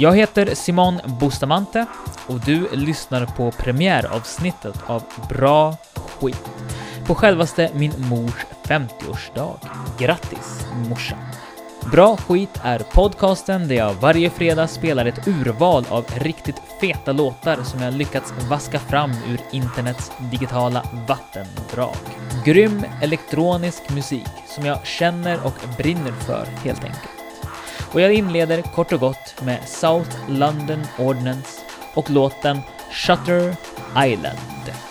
Jag heter Simon Bustamante och du lyssnar på premiäravsnittet av Bra skit på självaste min mors 50-årsdag. Grattis morsan! Bra skit är podcasten där jag varje fredag spelar ett urval av riktigt feta låtar som jag lyckats vaska fram ur internets digitala vattendrag. Grym elektronisk musik som jag känner och brinner för helt enkelt. Och jag inleder kort och gott med South London Ordnance och låten Shutter Island.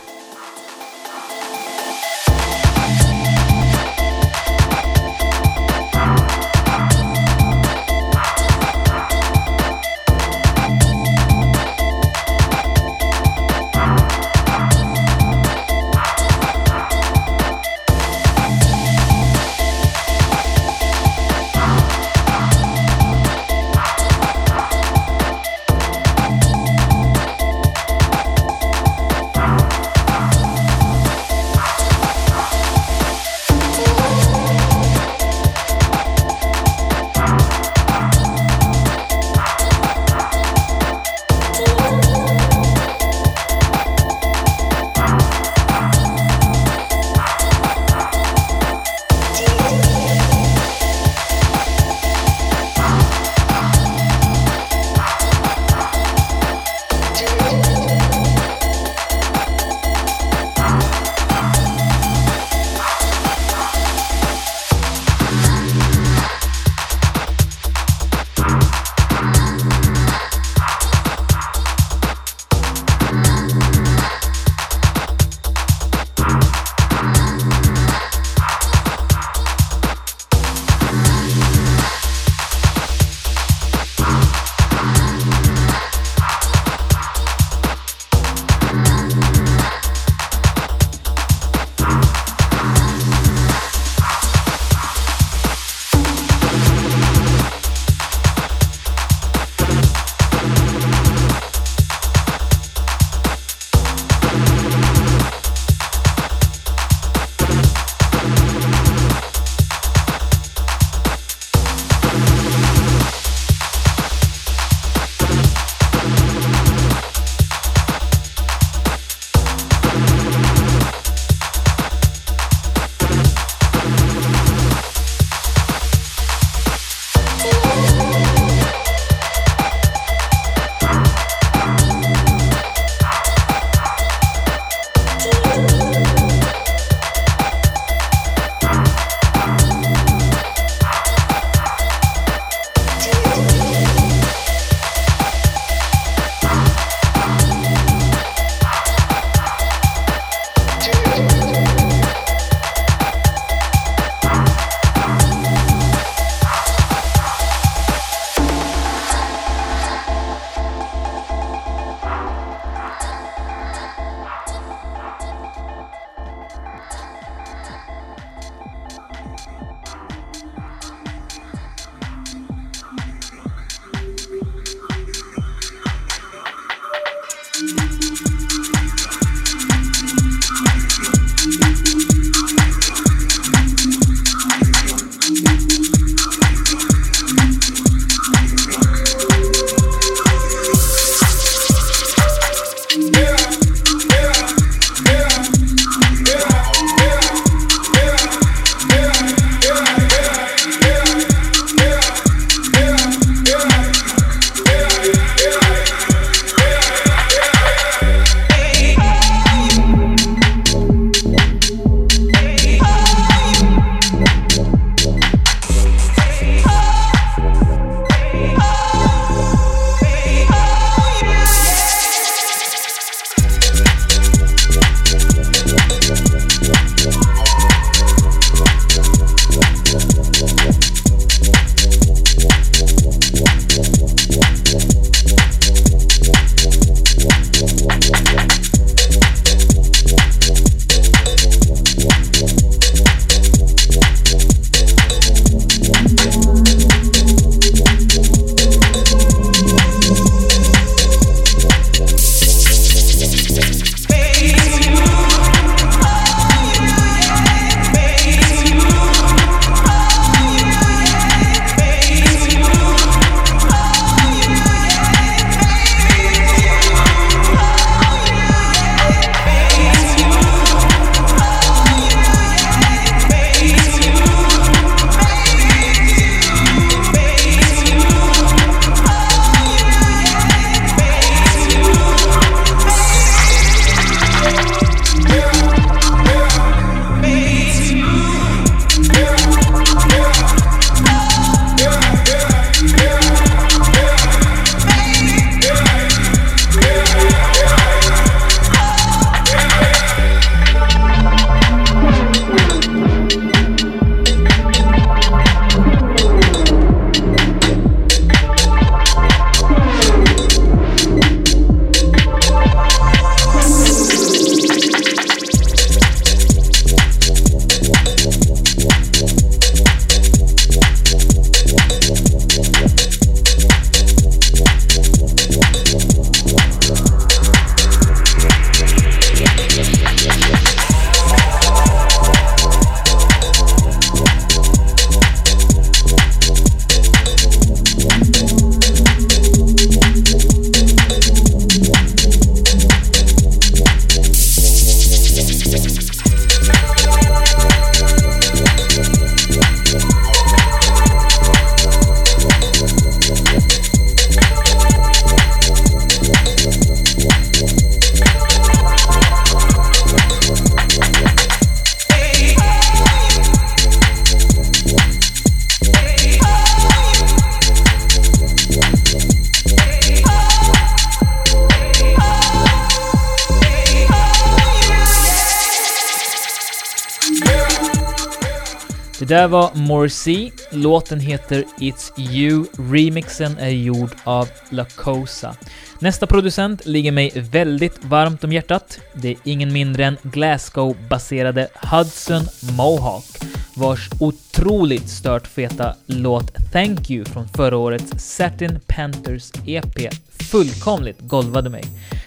Låten heter It's You. Remixen är gjord av Lacosa. Nästa producent ligger mig väldigt varmt om hjärtat. Det är ingen mindre än Glasgow-baserade Hudson Mohawk, vars otroligt stört feta låt Thank You från förra årets Satin Panthers EP fullkomligt golvade mig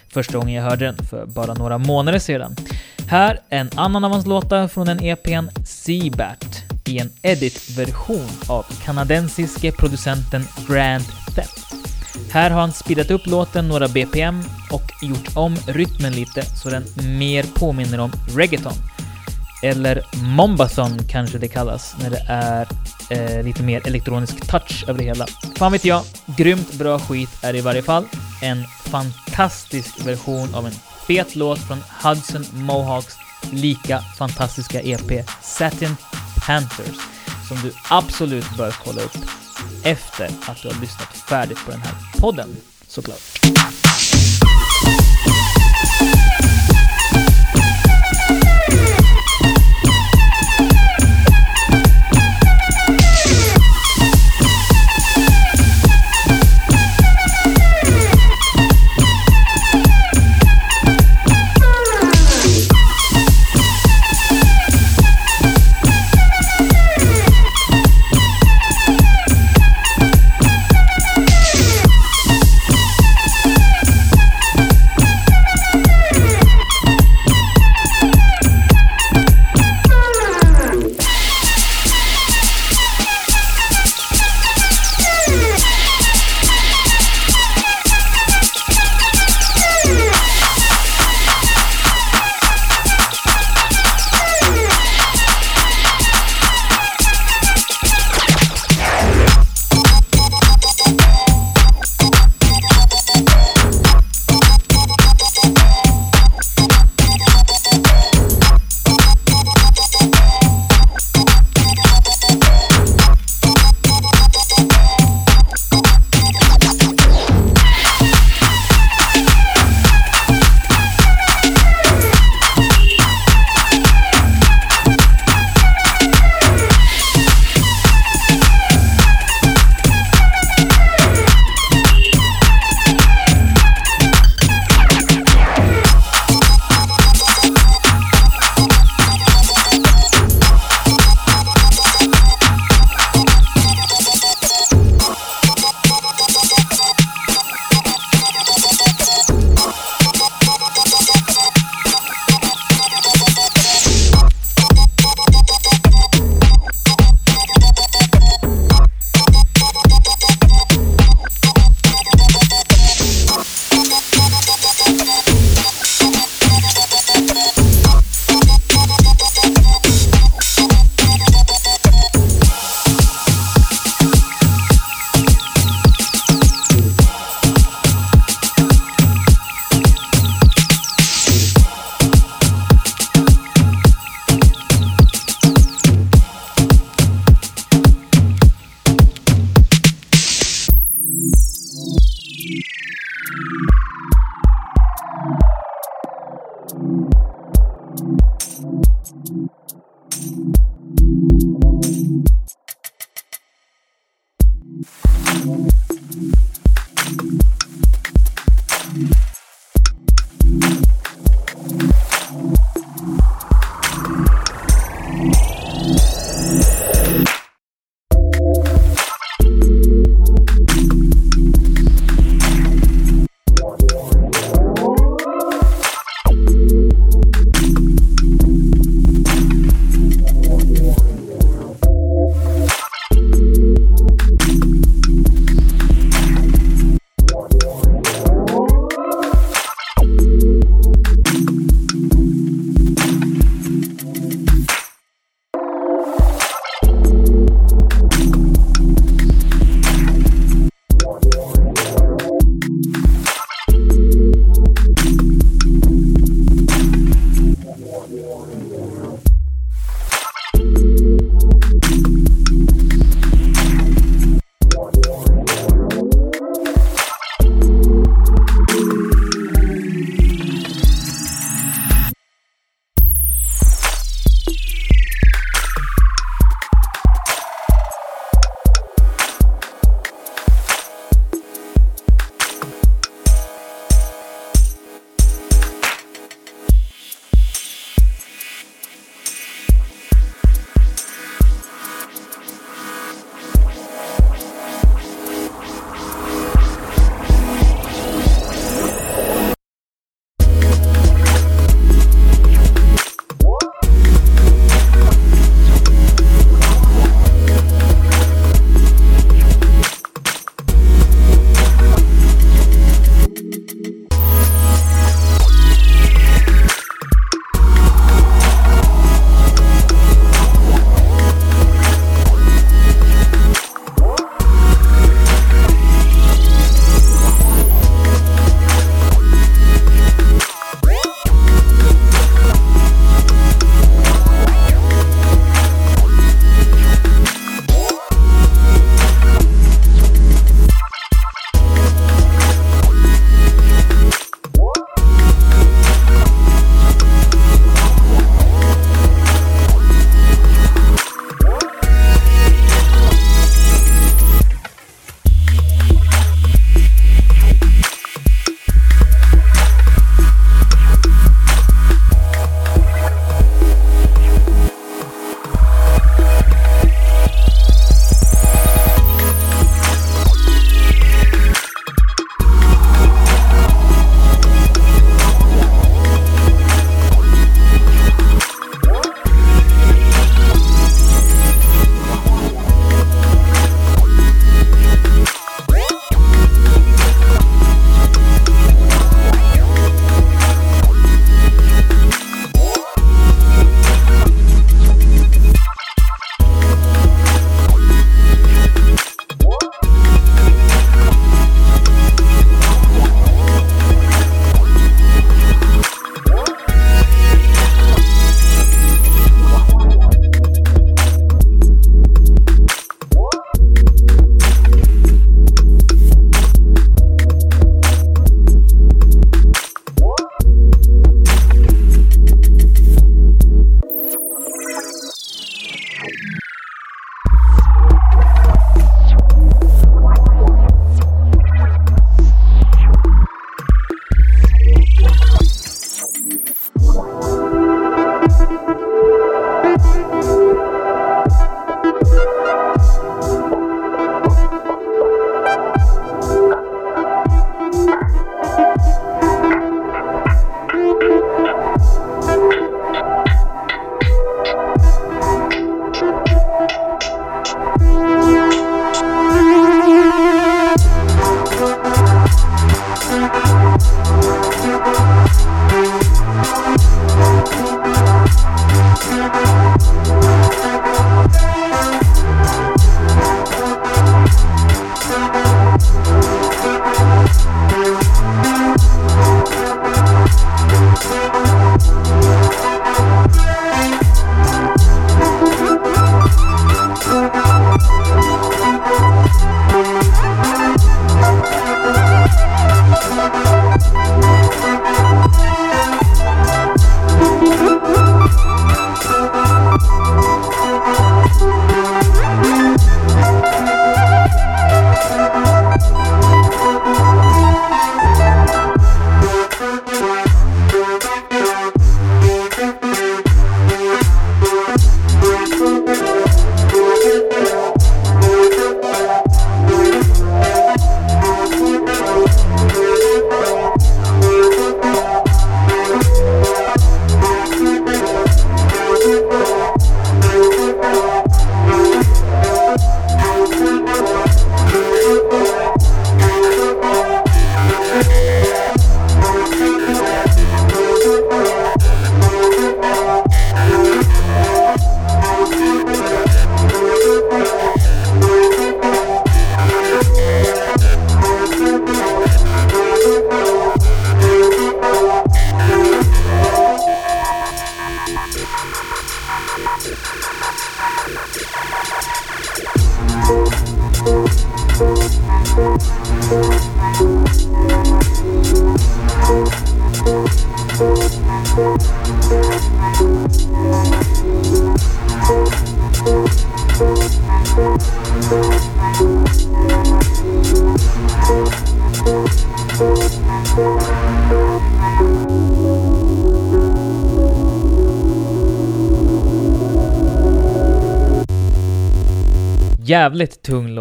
första gången jag hörde den för bara några månader sedan. Här en annan av hans låtar från den EPn, Seabat, i en edit-version av kanadensiske producenten Grand Theft. Här har han speedat upp låten några BPM och gjort om rytmen lite så den mer påminner om reggaeton. Eller mombathon kanske det kallas när det är eh, lite mer elektronisk touch över det hela. Fan vet jag, grymt bra skit är det i varje fall. En fantastisk version av en fet låt från Hudson Mohawks lika fantastiska EP Satin Panthers som du absolut bör kolla upp efter att du har lyssnat färdigt på den här podden, såklart.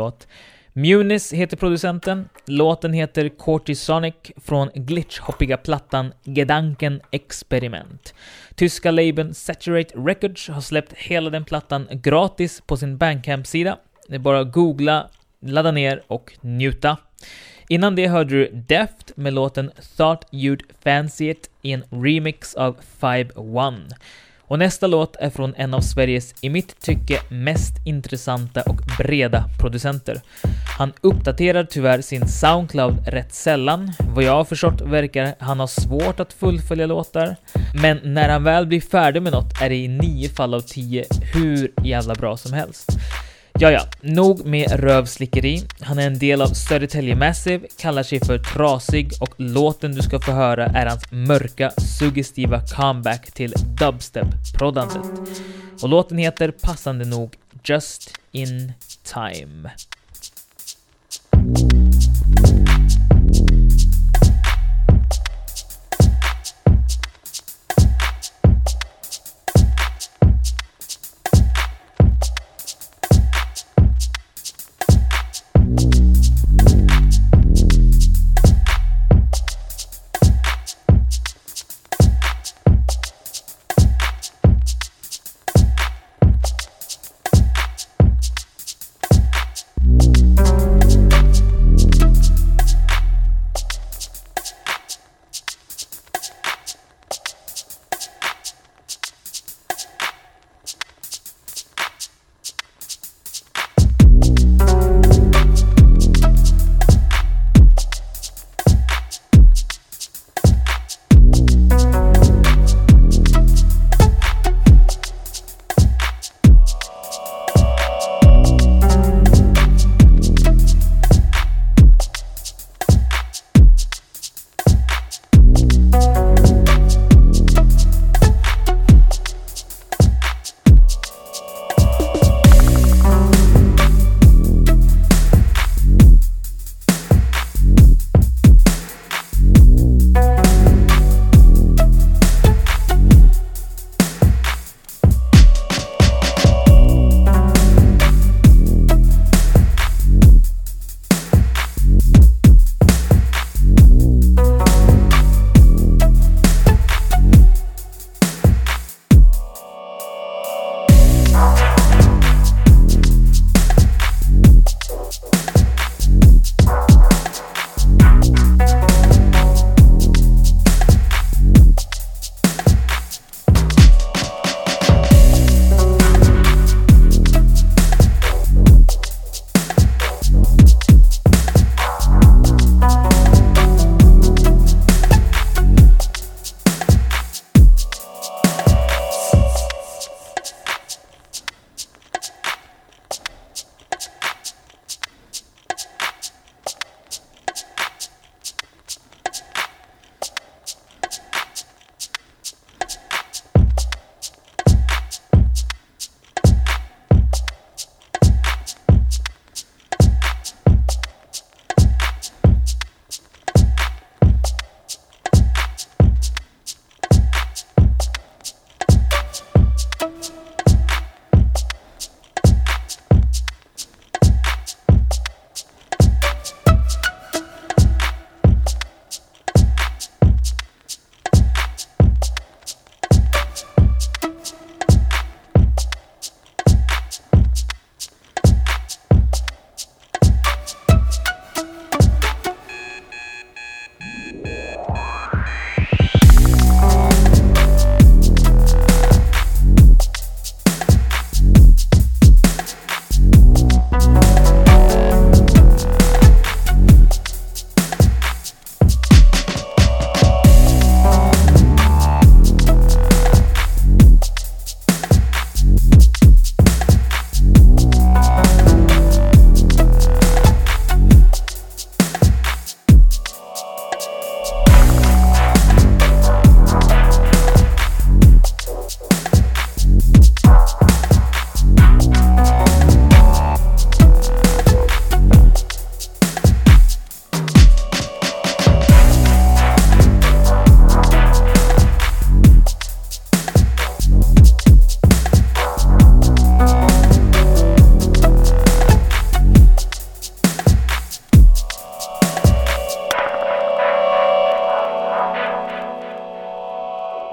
Låt. Munis heter producenten. Låten heter Cortisonic från glitchhoppiga plattan Gedanken Experiment. Tyska labeln Saturate Records har släppt hela den plattan gratis på sin Bandcamp-sida. Det är bara att googla, ladda ner och njuta. Innan det hörde du Deft med låten Thought You'd Fancy It i en remix av 5-1. Och nästa låt är från en av Sveriges, i mitt tycke, mest intressanta och breda producenter. Han uppdaterar tyvärr sin Soundcloud rätt sällan. Vad jag har förstått verkar han ha svårt att fullfölja låtar. Men när han väl blir färdig med något är det i nio fall av tio hur jävla bra som helst. Ja, ja, nog med rövslickeri. Han är en del av Södertälje Massive, kallar sig för Trasig och låten du ska få höra är hans mörka, suggestiva comeback till dubstep-proddandet. Och låten heter passande nog Just In Time.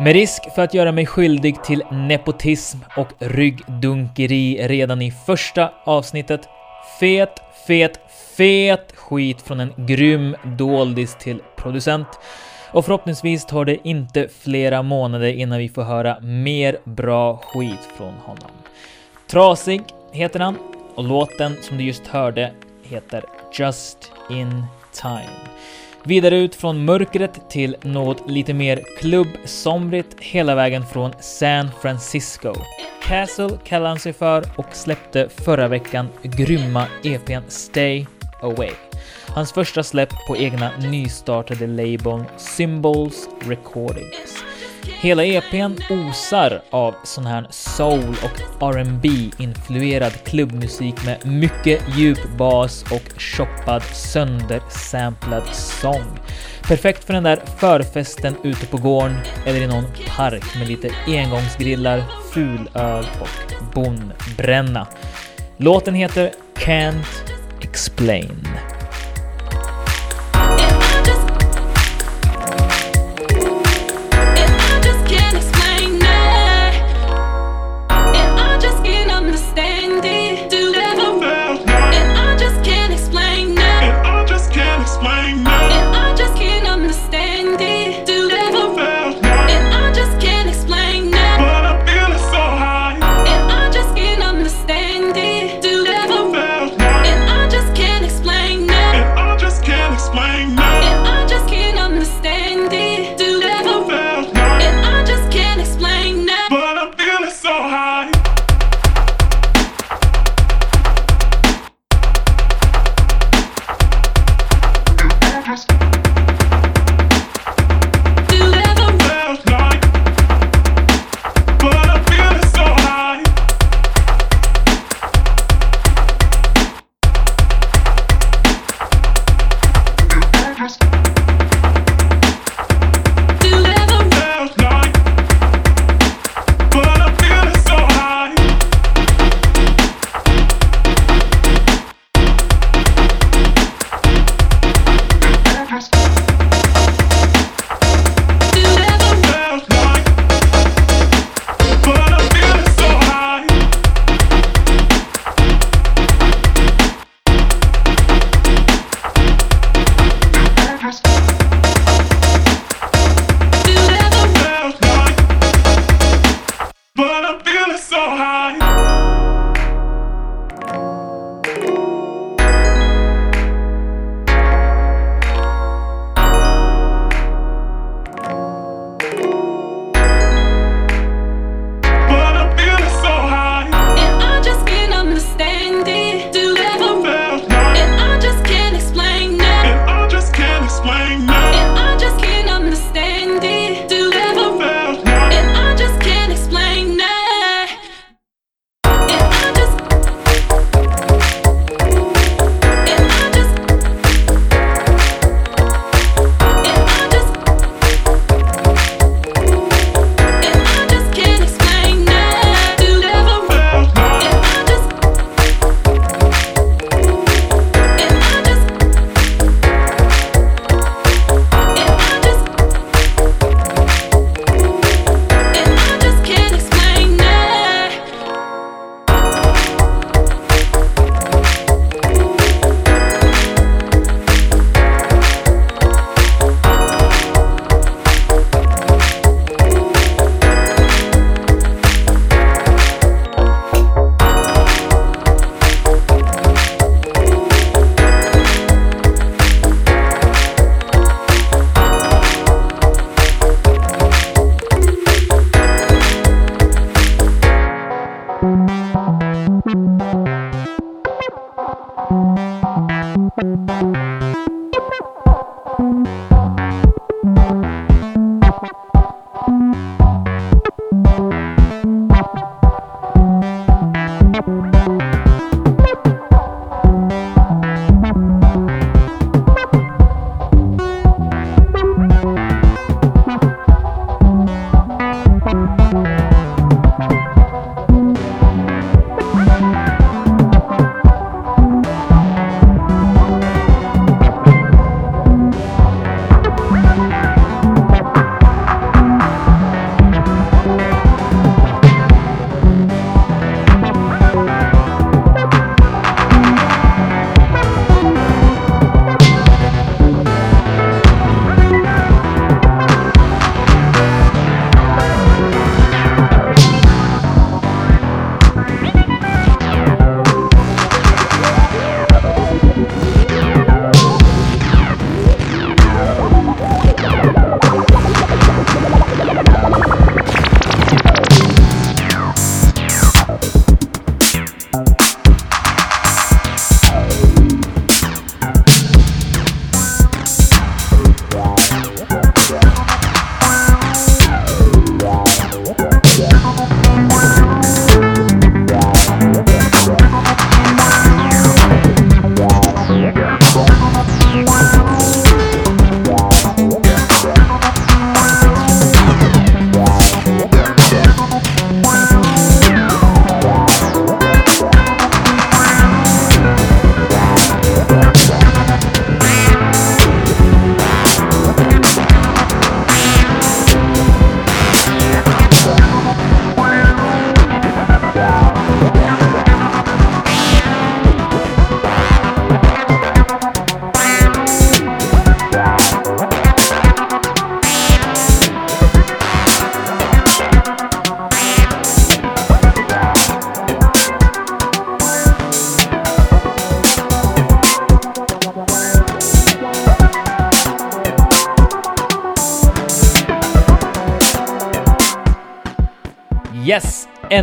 Med risk för att göra mig skyldig till nepotism och ryggdunkeri redan i första avsnittet. Fet, fet, fet skit från en grym doldis till producent. Och förhoppningsvis tar det inte flera månader innan vi får höra mer bra skit från honom. Trasig heter han och låten som du just hörde heter Just In Time. Vidare ut från mörkret till något lite mer klubbsomrigt hela vägen från San Francisco. Castle kallar han sig för och släppte förra veckan grymma EPn Stay Away. Hans första släpp på egna nystartade labeln Symbols Recordings. Hela EPn osar av sån här soul och R&B influerad klubbmusik med mycket djup bas och choppad söndersamplad sång. Perfekt för den där förfesten ute på gården eller i någon park med lite engångsgrillar, fulöl och bonbränna. Låten heter Can't Explain. explain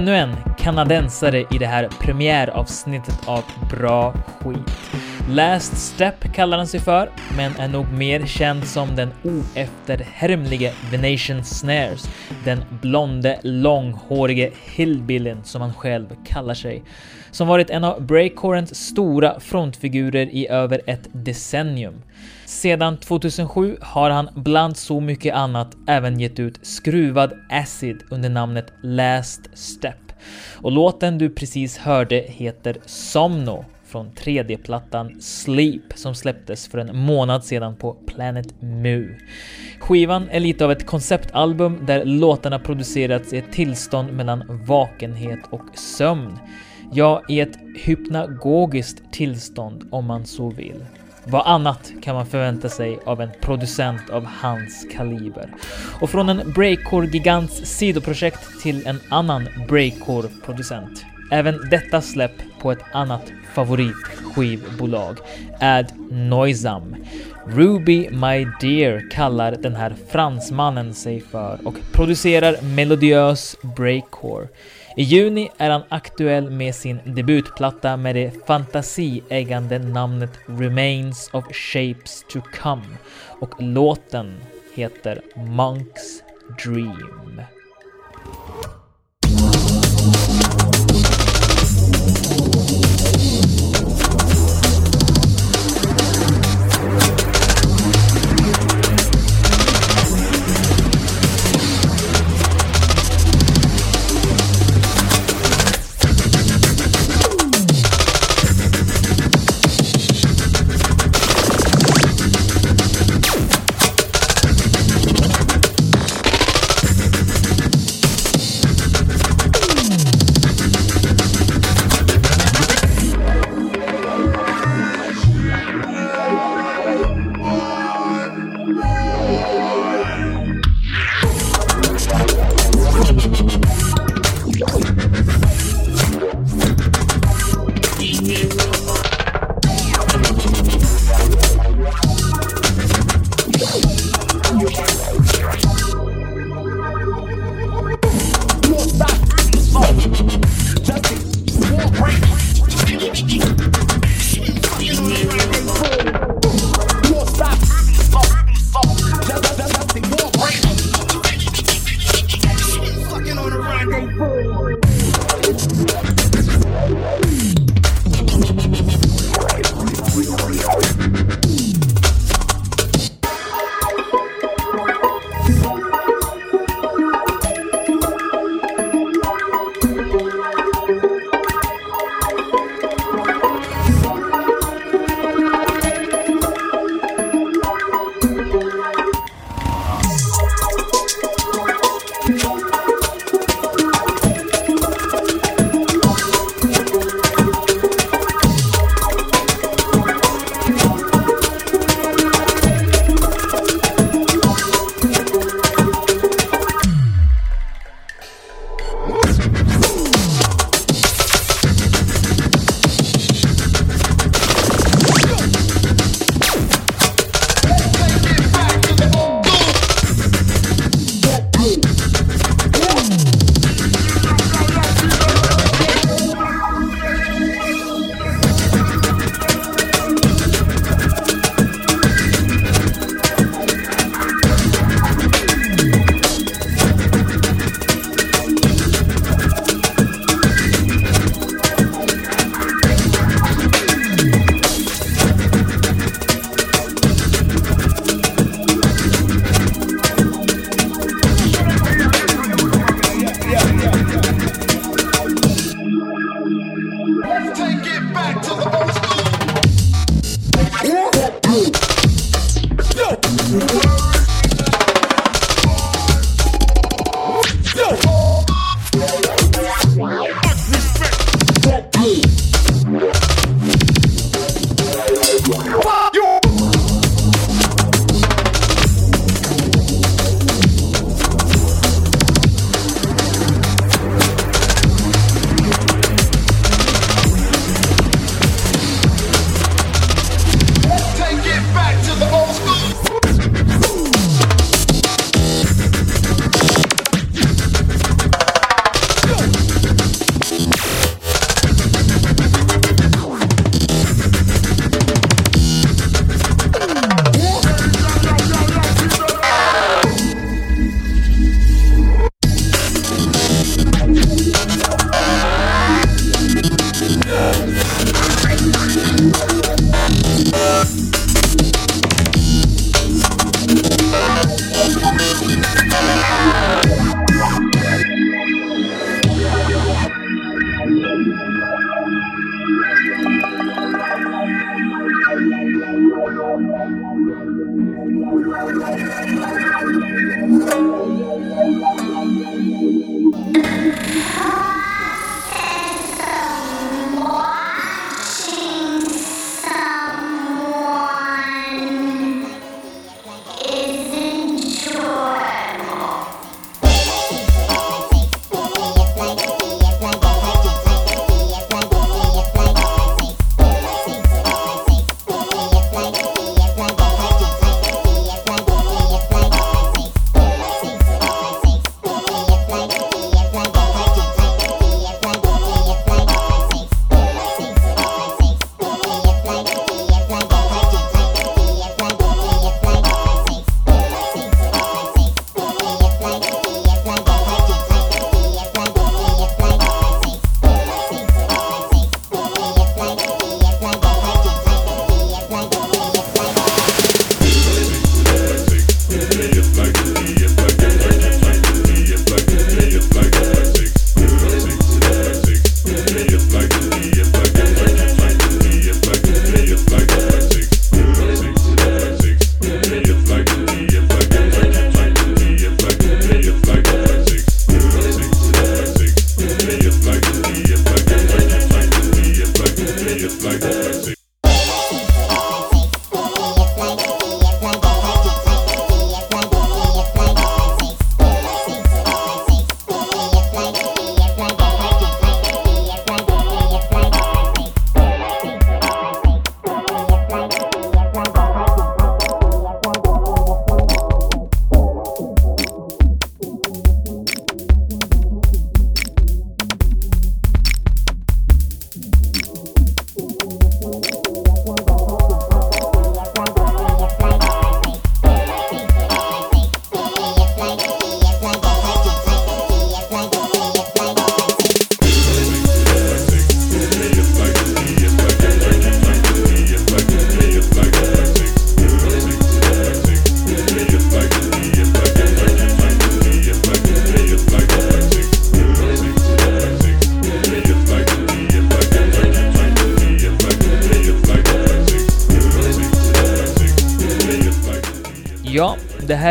Ännu en kanadensare i det här premiäravsnittet av Bra skit. Last Step kallar han sig för, men är nog mer känd som den oefterhärmlige Venation Snares, den blonde, långhårige hillbillen som han själv kallar sig, som varit en av breakcorens stora frontfigurer i över ett decennium. Sedan 2007 har han bland så mycket annat även gett ut skruvad acid under namnet Last Step. Och låten du precis hörde heter Somno från 3D-plattan Sleep som släpptes för en månad sedan på Planet Mu. Skivan är lite av ett konceptalbum där låtarna producerats i ett tillstånd mellan vakenhet och sömn. Ja, i ett hypnagogiskt tillstånd om man så vill. Vad annat kan man förvänta sig av en producent av hans kaliber? Och från en breakcore-gigants sidoprojekt till en annan breakcore-producent. Även detta släpp på ett annat favoritskivbolag, Ad Noisam. Ruby My Dear kallar den här fransmannen sig för och producerar melodiös breakcore. I juni är han aktuell med sin debutplatta med det fantasieggande namnet Remains of Shapes to Come och låten heter Monk's Dream. rendezvous.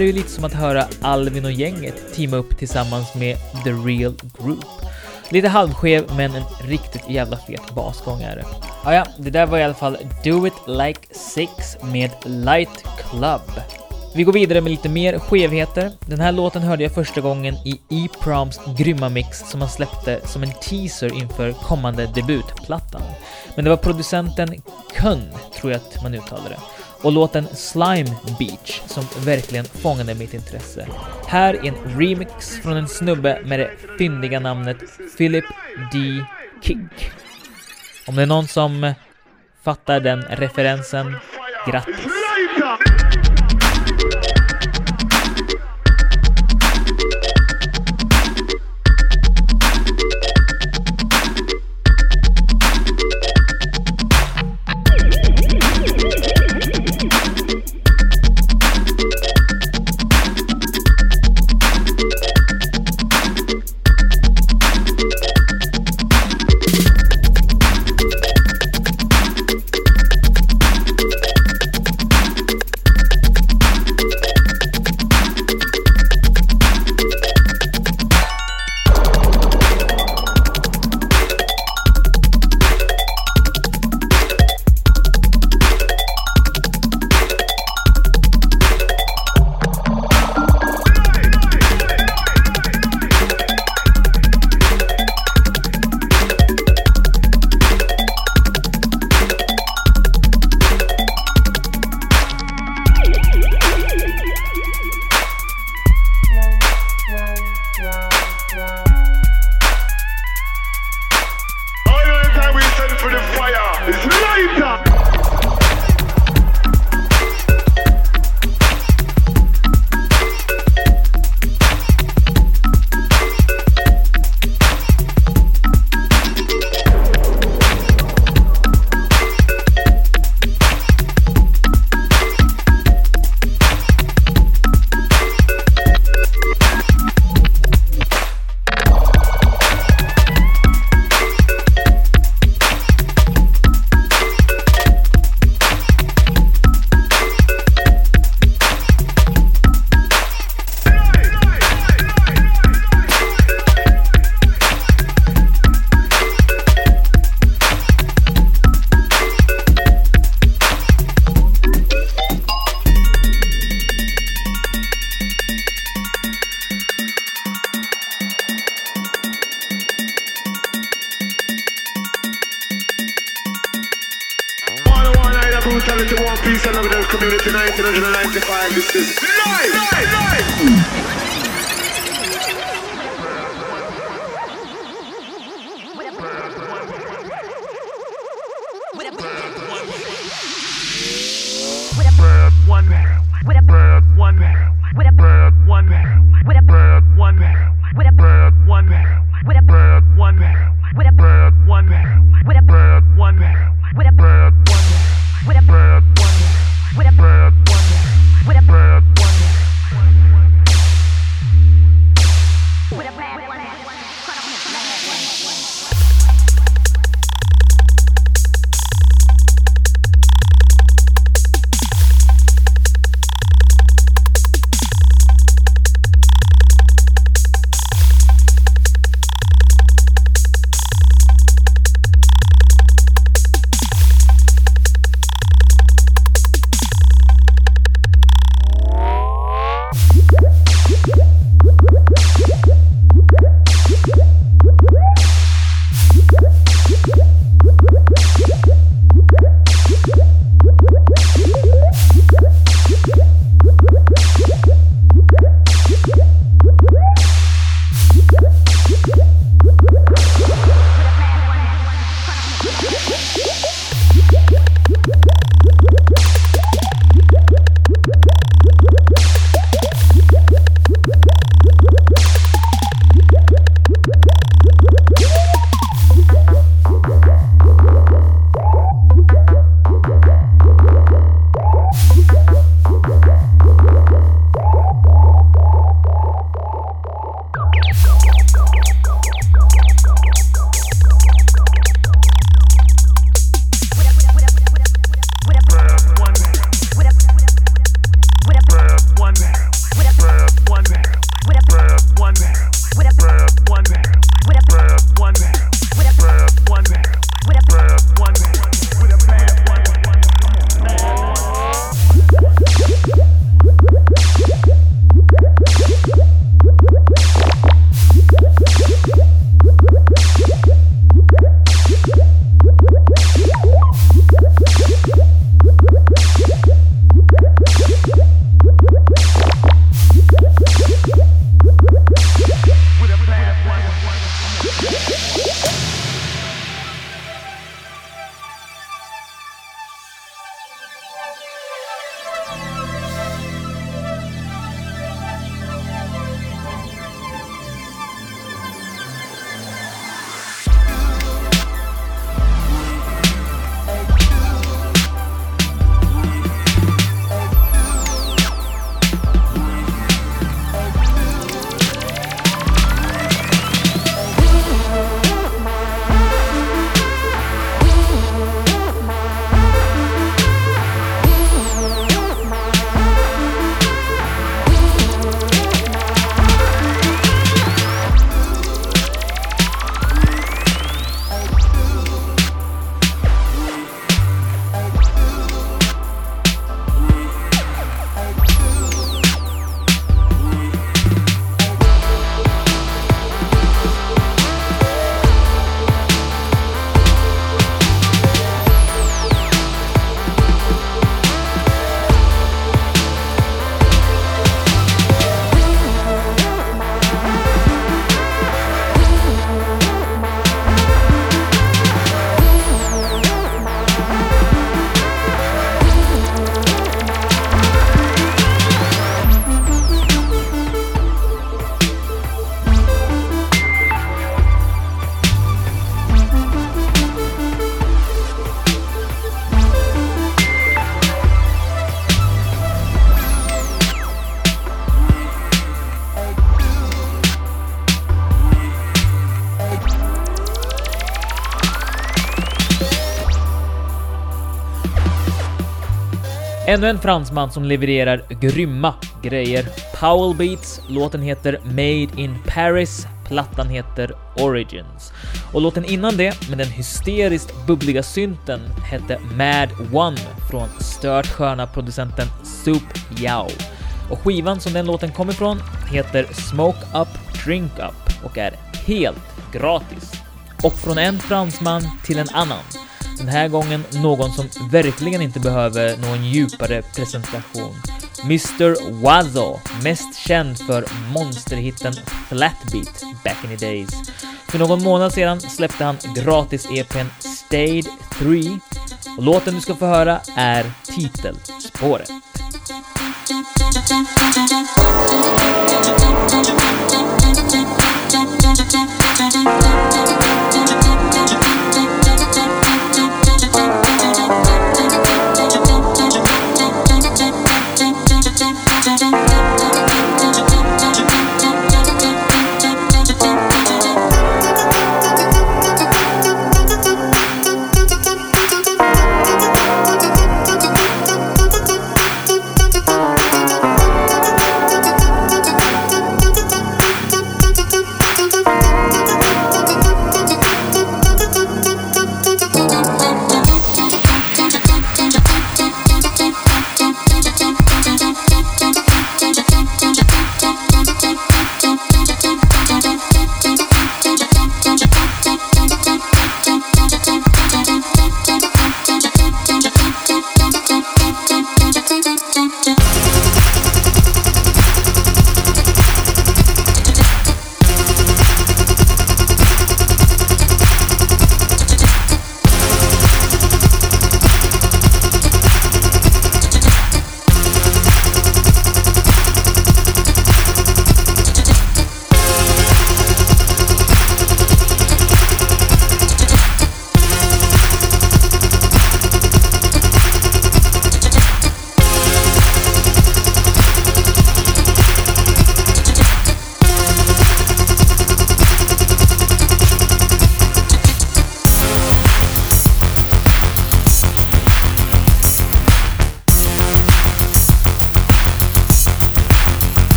här är ju lite som att höra Alvin och gänget teama upp tillsammans med The Real Group. Lite halvskev, men en riktigt jävla fet basgång är det. Ah, ja, det där var i alla fall Do It Like Six med Light Club. Vi går vidare med lite mer skevheter. Den här låten hörde jag första gången i E-Proms grymma mix som han släppte som en teaser inför kommande debutplattan. Men det var producenten Kun, tror jag att man uttalade det och låten Slime Beach som verkligen fångade mitt intresse. Här är en remix från en snubbe med det fyndiga namnet Philip D. Kick. Om det är någon som fattar den referensen, grattis! Two, three. Ännu en fransman som levererar grymma grejer. Powell Beats, låten heter Made in Paris, plattan heter Origins. Och låten innan det, med den hysteriskt bubbliga synten, hette Mad One från stört sköna producenten Soup Yao. Och skivan som den låten kommer ifrån heter Smoke Up Drink Up och är helt gratis. Och från en fransman till en annan. Den här gången någon som verkligen inte behöver någon djupare presentation. Mr Wazzo, mest känd för monsterhitten Flatbeat back in the days. För någon månad sedan släppte han gratis-EPn Stayed 3. Och låten du ska få höra är titelspåret.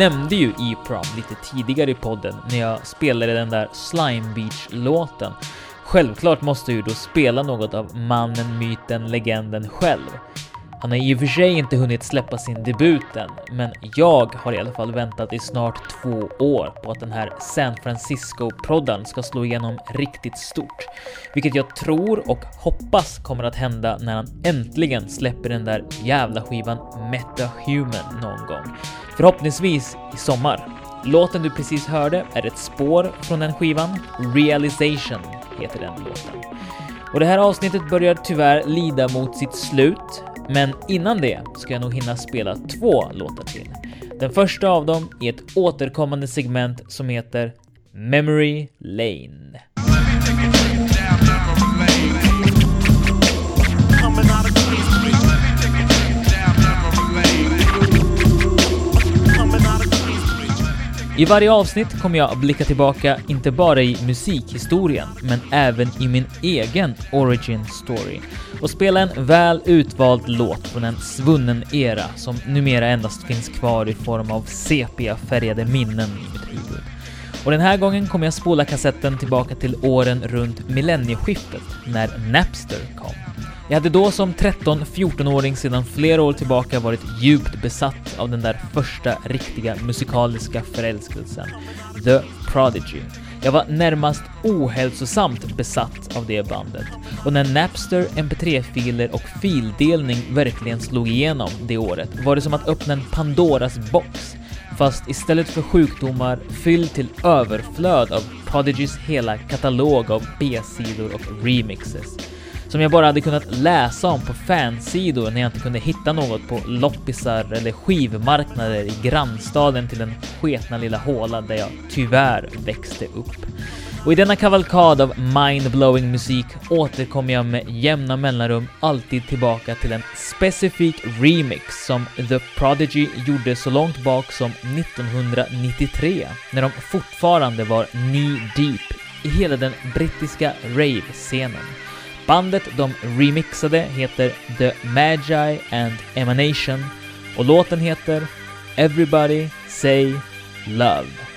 Nämnde ju E-prom lite tidigare i podden när jag spelade den där Slime Beach-låten. Självklart måste jag ju då spela något av mannen, myten, legenden själv. Han har i och för sig inte hunnit släppa sin debut än, men jag har i alla fall väntat i snart två år på att den här San Francisco-proddan ska slå igenom riktigt stort. Vilket jag tror och hoppas kommer att hända när han äntligen släpper den där jävla skivan Metahuman någon gång. Förhoppningsvis i sommar. Låten du precis hörde är ett spår från den skivan. Realization heter den låten. Och det här avsnittet börjar tyvärr lida mot sitt slut, men innan det ska jag nog hinna spela två låtar till. Den första av dem är ett återkommande segment som heter Memory Lane. I varje avsnitt kommer jag att blicka tillbaka inte bara i musikhistorien, men även i min egen origin story och spela en väl utvald låt från en svunnen era som numera endast finns kvar i form av sepia-färgade minnen i mitt huvud. Och den här gången kommer jag spola kassetten tillbaka till åren runt millennieskiftet, när Napster kom. Jag hade då som 13-14-åring sedan flera år tillbaka varit djupt besatt av den där första riktiga musikaliska förälskelsen, The Prodigy. Jag var närmast ohälsosamt besatt av det bandet. Och när Napster, MP3-filer och fildelning verkligen slog igenom det året var det som att öppna en Pandoras box. Fast istället för sjukdomar fylld till överflöd av Prodigys hela katalog av B-sidor och remixes som jag bara hade kunnat läsa om på fansidor när jag inte kunde hitta något på loppisar eller skivmarknader i grannstaden till den sketna lilla håla där jag tyvärr växte upp. Och i denna kavalkad av mindblowing musik återkommer jag med jämna mellanrum alltid tillbaka till en specifik remix som The Prodigy gjorde så långt bak som 1993, när de fortfarande var knee deep i hela den brittiska rave-scenen. Bandet de remixade heter The Magi and Emanation och låten heter Everybody Say Love.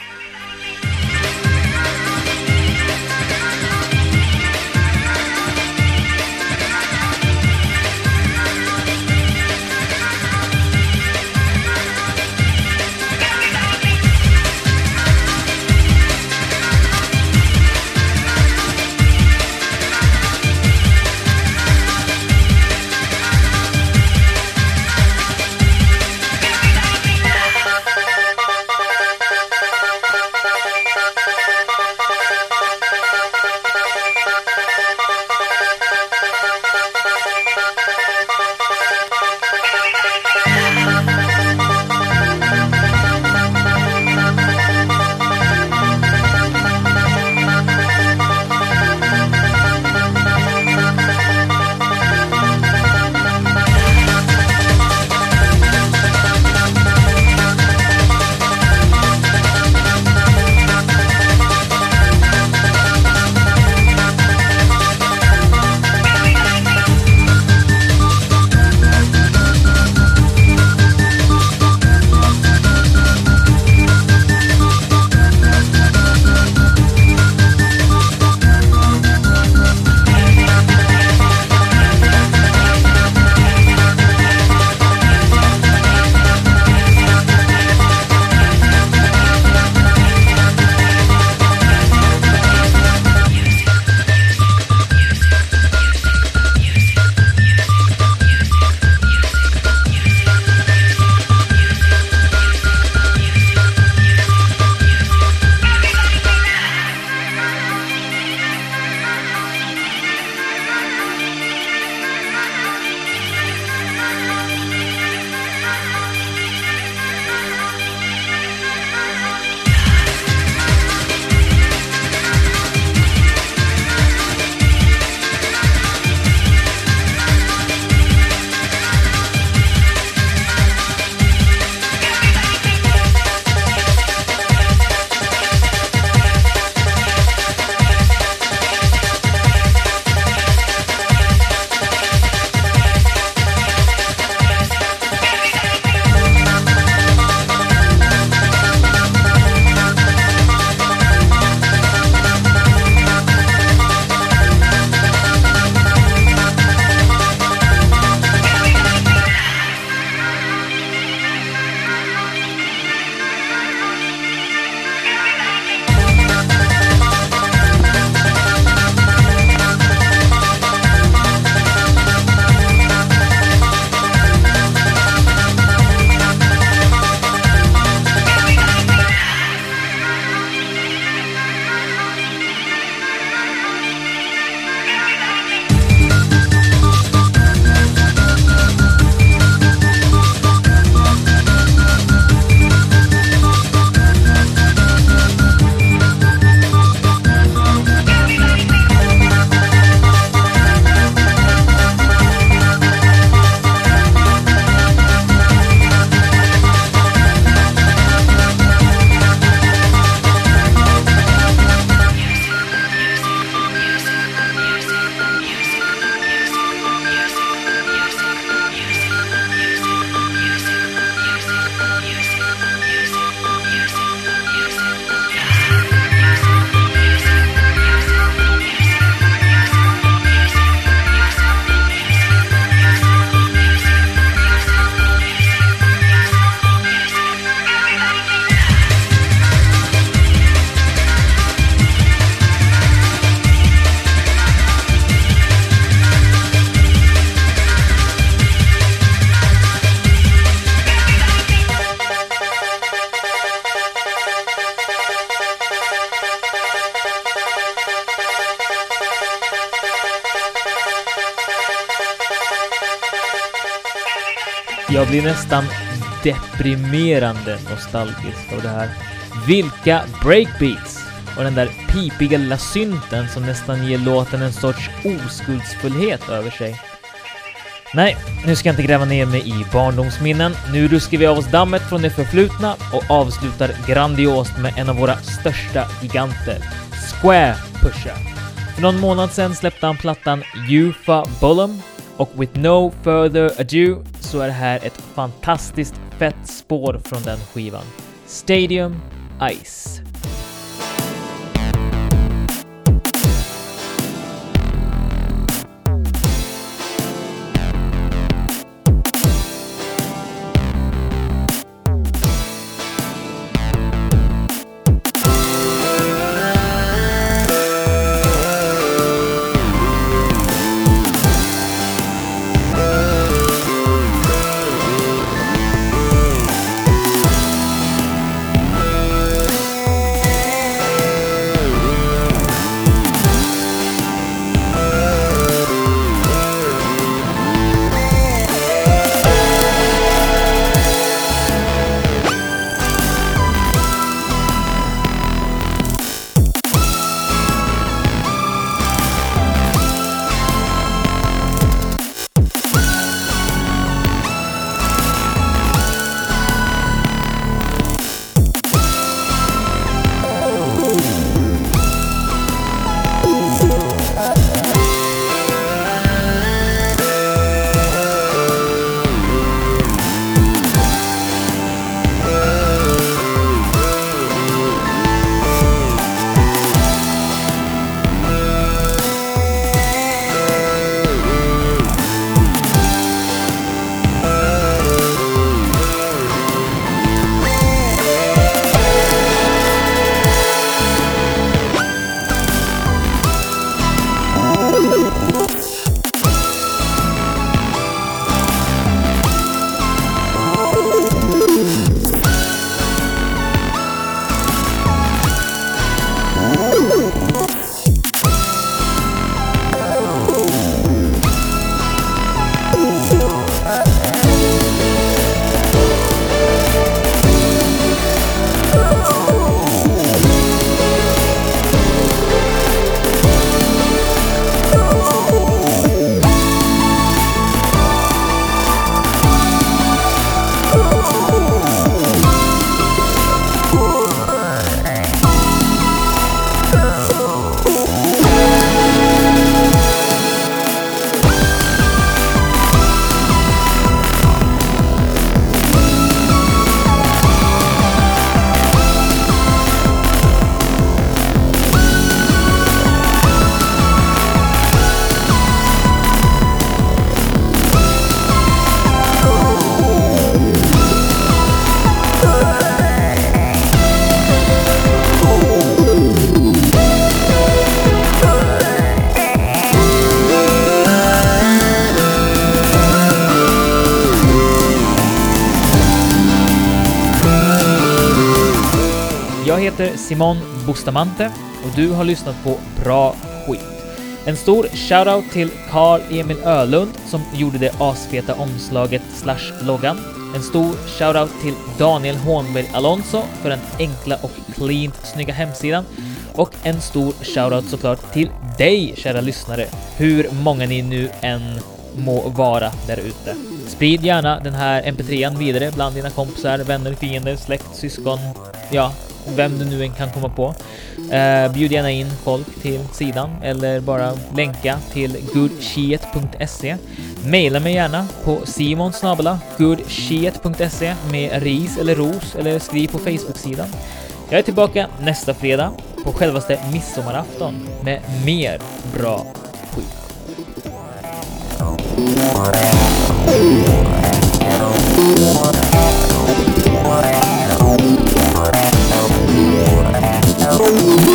Nästan deprimerande nostalgisk av det här. Vilka breakbeats! Och den där pipiga lilla synten som nästan ger låten en sorts oskuldsfullhet över sig. Nej, nu ska jag inte gräva ner mig i barndomsminnen. Nu ruskar vi av oss dammet från det förflutna och avslutar grandiost med en av våra största giganter, Square Pusha. För någon månad sedan släppte han plattan Ufa Bullum och with no further ado så är det här ett fantastiskt fett spår från den skivan. Stadium Ice. Heter Simon Bustamante och du har lyssnat på Bra skit. En stor shoutout till Carl Emil Ölund som gjorde det asfeta omslaget slash loggan. En stor shoutout till Daniel Hånberg Alonso för den enkla och cleant snygga hemsidan. Och en stor shoutout såklart till dig, kära lyssnare, hur många ni nu än må vara där ute. Sprid gärna den här mp3an vidare bland dina kompisar, vänner, fiender, släkt, syskon, ja, vem du nu än kan komma på. Eh, bjud gärna in folk till sidan eller bara länka till goodshit.se. Maila mig gärna på simonsnabela.goodshit.se med ris eller ros eller skriv på Facebook-sidan. Jag är tillbaka nästa fredag på självaste midsommarafton med mer bra skit. What? Boom.